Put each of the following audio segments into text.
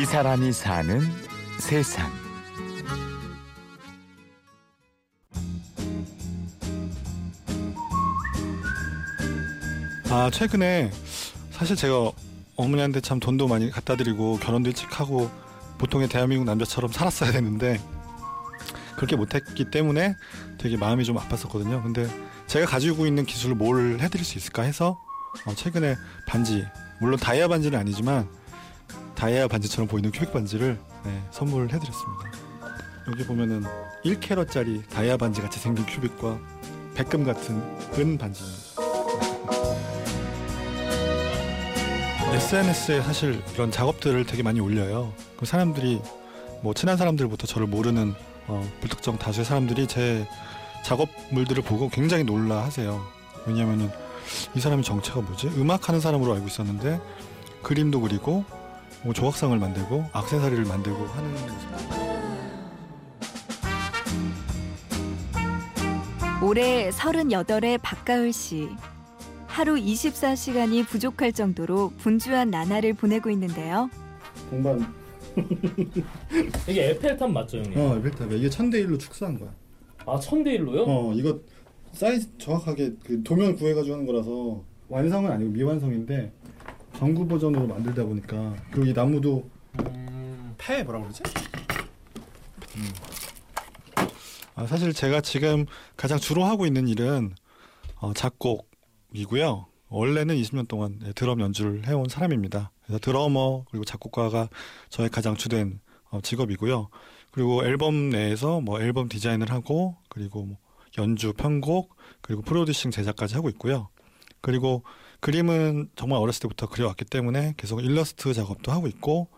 이 사람이 사는 세상. 아 최근에 사실 제가 어머니한테 참 돈도 많이 갖다 드리고 결혼도 일찍 하고 보통의 대한민국 남자처럼 살았어야 되는데 그렇게 못했기 때문에 되게 마음이 좀 아팠었거든요. 근데 제가 가지고 있는 기술을 뭘 해드릴 수 있을까 해서 어, 최근에 반지 물론 다이아 반지는 아니지만 다이아 반지처럼 보이는 큐빅 반지를 네, 선물해드렸습니다. 여기 보면은 1캐럿짜리 다이아 반지 같이 생긴 큐빅과 백금 같은 은 반지입니다. SNS에 사실 이런 작업들을 되게 많이 올려요. 그 사람들이 뭐 친한 사람들부터 저를 모르는 어, 불특정 다수의 사람들이 제 작업물들을 보고 굉장히 놀라하세요. 왜냐하면은 이 사람이 정체가 뭐지? 음악하는 사람으로 알고 있었는데 그림도 그리고 뭐 조각상을 만들고 악세사리를 만들고 하는 모습. 올해 38의 박가을 씨. 하루 24시간이 부족할 정도로 분주한 나날을 보내고 있는데요. 공반 이게 에펠탑 맞죠 형님? 어 에펠탑 이게 천대 일로 축소한 거야. 아 천대 일로요? 어 이거 사이즈 정확하게 그 도면 구해가지고 하는 거라서 완성은 아니고 미완성인데 정구 버전으로 만들다 보니까 그리고 이 나무도 음, 폐 뭐라 그러지? 아, 사실 제가 지금 가장 주로 하고 있는 일은 어, 작곡이고요. 원래는 20년 동안 네, 드럼 연주를 해온 사람입니다. 그래서 드러머 그리고 작곡가가 저의 가장 주된 어, 직업이고요. 그리고 앨범 내에서 뭐 앨범 디자인을 하고 그리고 뭐 연주 편곡 그리고 프로듀싱 제작까지 하고 있고요. 그리고 그림은 정말 어렸을 때부터 그려왔기 때문에 계속 일러스트 작업도 하고 있고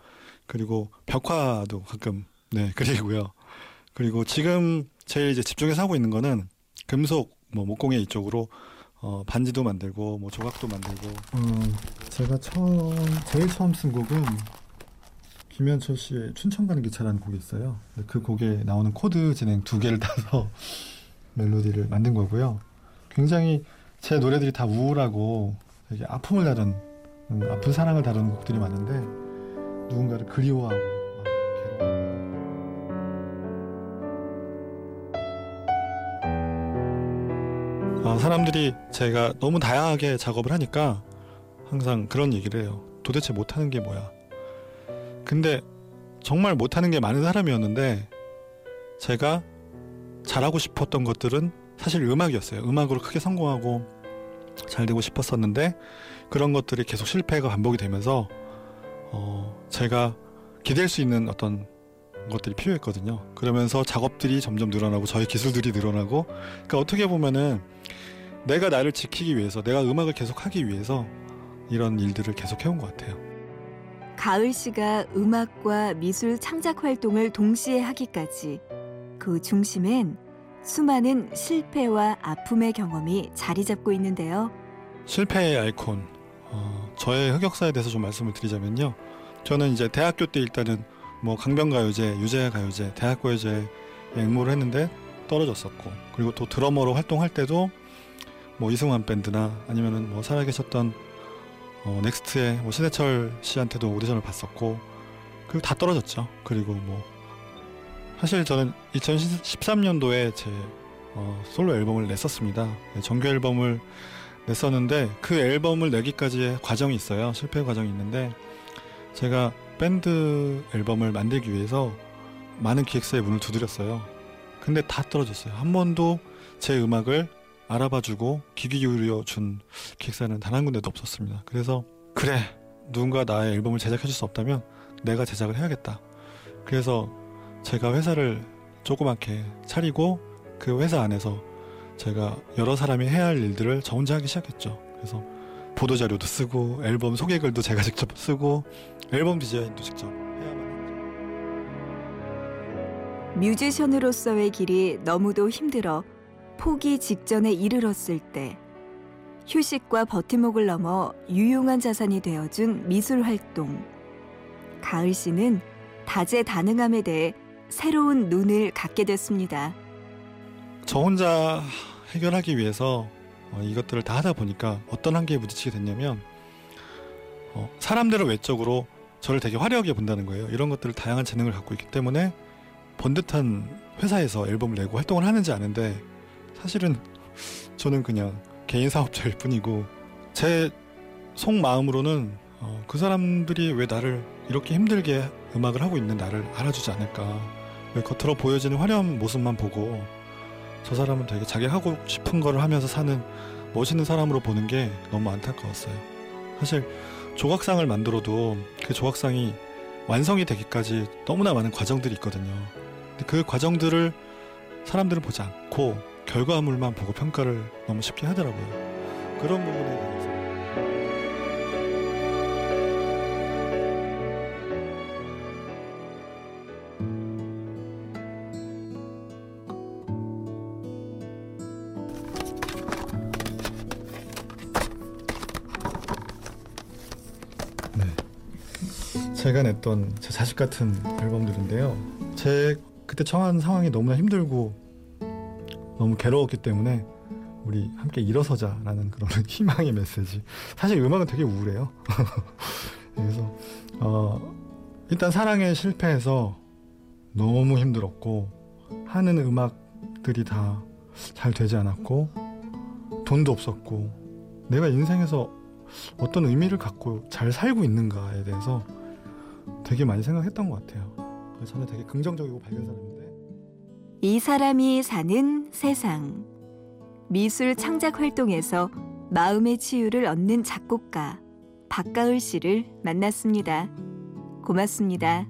그리고 벽화도 가끔 네 그리고요. 그리고 지금 제일 이제 집중해서 하고 있는 거는 금속 뭐 목공예 이쪽으로 어, 반지도 만들고 뭐 조각도 만들고. 어, 제가 처음 제일 처음 쓴 곡은 김현철 씨의 춘천 가는 기차라는 곡이 있어요. 그 곡에 나오는 코드 진행 두 개를 따서 멜로디를 만든 거고요. 굉장히 제 노래들이 다 우울하고 되게 아픔을 다룬 음, 아픈 사랑을 다루는 곡들이 많은데 누군가를 그리워하고. 아, 사람들이 제가 너무 다양하게 작업을 하니까 항상 그런 얘기를 해요. 도대체 못하는 게 뭐야? 근데 정말 못하는 게 많은 사람이었는데 제가 잘하고 싶었던 것들은 사실 음악이었어요. 음악으로 크게 성공하고 잘 되고 싶었었는데 그런 것들이 계속 실패가 반복이 되면서 어, 제가 기댈 수 있는 어떤 것들이 필요했거든요. 그러면서 작업들이 점점 늘어나고 저의 기술들이 늘어나고 그러니까 어떻게 보면은 내가 나를 지키기 위해서 내가 음악을 계속 하기 위해서 이런 일들을 계속 해온 것 같아요. 가을 씨가 음악과 미술 창작 활동을 동시에 하기까지 그 중심엔 수많은 실패와 아픔의 경험이 자리 잡고 있는데요. 실패의 아이콘. 어, 저의 흑역사에 대해서 좀 말씀을 드리자면요. 저는 이제 대학교 때 일단은 뭐 강변가요제, 유재가요제, 대학가요제 앵무를 했는데 떨어졌었고 그리고 또 드러머로 활동할 때도 뭐 이승환 밴드나 아니면은 뭐 살아계셨던 어, 넥스트의 뭐 신해철 씨한테도 오디션을 봤었고 그리고 다 떨어졌죠. 그리고 뭐 사실 저는 2013년도에 제 어, 솔로 앨범을 냈었습니다. 네, 정규 앨범을 냈었는데 그 앨범을 내기까지의 과정이 있어요. 실패 과정이 있는데 제가 밴드 앨범을 만들기 위해서 많은 기획사에 문을 두드렸어요. 근데 다 떨어졌어요. 한 번도 제 음악을 알아봐주고 귀 기울여준 기획사는 단 한 군데도 없었습니다. 그래서 그래 누군가 나의 앨범을 제작해줄 수 없다면 내가 제작을 해야겠다. 그래서 제가 회사를 조그맣게 차리고 그 회사 안에서 제가 여러 사람이 해야 할 일들을 저 혼자 하기 시작했죠. 그래서 보도 자료도 쓰고 앨범 소개글도 제가 직접 쓰고 앨범 디자인도 직접 해야만 했죠. 뮤지션으로서의 길이 너무도 힘들어 포기 직전에 이르렀을 때 휴식과 버팀목을 넘어 유용한 자산이 되어준 미술 활동. 가을 씨는 다재다능함에 대해 새로운 눈을 갖게 됐습니다. 저 혼자 해결하기 위해서 어, 이것들을 다 하다 보니까 어떤 한계에 부딪히게 됐냐면 어, 사람들은 외적으로 저를 되게 화려하게 본다는 거예요. 이런 것들을 다양한 재능을 갖고 있기 때문에 번듯한 회사에서 앨범을 내고 활동을 하는지 아는데 사실은 저는 그냥 개인 사업자일 뿐이고 제 속마음으로는 어, 그 사람들이 왜 나를 이렇게 힘들게 음악을 하고 있는 나를 알아주지 않을까 왜 겉으로 보여지는 화려한 모습만 보고 저 사람은 되게 자기 하고 싶은 거를 하면서 사는 멋있는 사람으로 보는 게 너무 안타까웠어요. 사실 조각상을 만들어도 그 조각상이 완성이 되기까지 너무나 많은 과정들이 있거든요. 근데 그 과정들을 사람들은 보지 않고 결과물만 보고 평가를 너무 쉽게 하더라고요. 그런 부분에 대해서. 제가 냈던 제 자식 같은 앨범들인데요. 제 그때 처한 상황이 너무나 힘들고 너무 괴로웠기 때문에 우리 함께 일어서자라는 그런 희망의 메시지. 사실 음악은 되게 우울해요. 그래서 어, 일단 사랑에 실패해서 너무 힘들었고 하는 음악들이 다 잘 되지 않았고 돈도 없었고 내가 인생에서 어떤 의미를 갖고 잘 살고 있는가에 대해서 되게 많이 생각했던 것 같아요. 저는 되게 긍정적이고 밝은 사람인데 이 사람이 사는 세상. 미술 창작 활동에서 마음의 치유를 얻는 작곡가 박가을 씨를 만났습니다. 고맙습니다.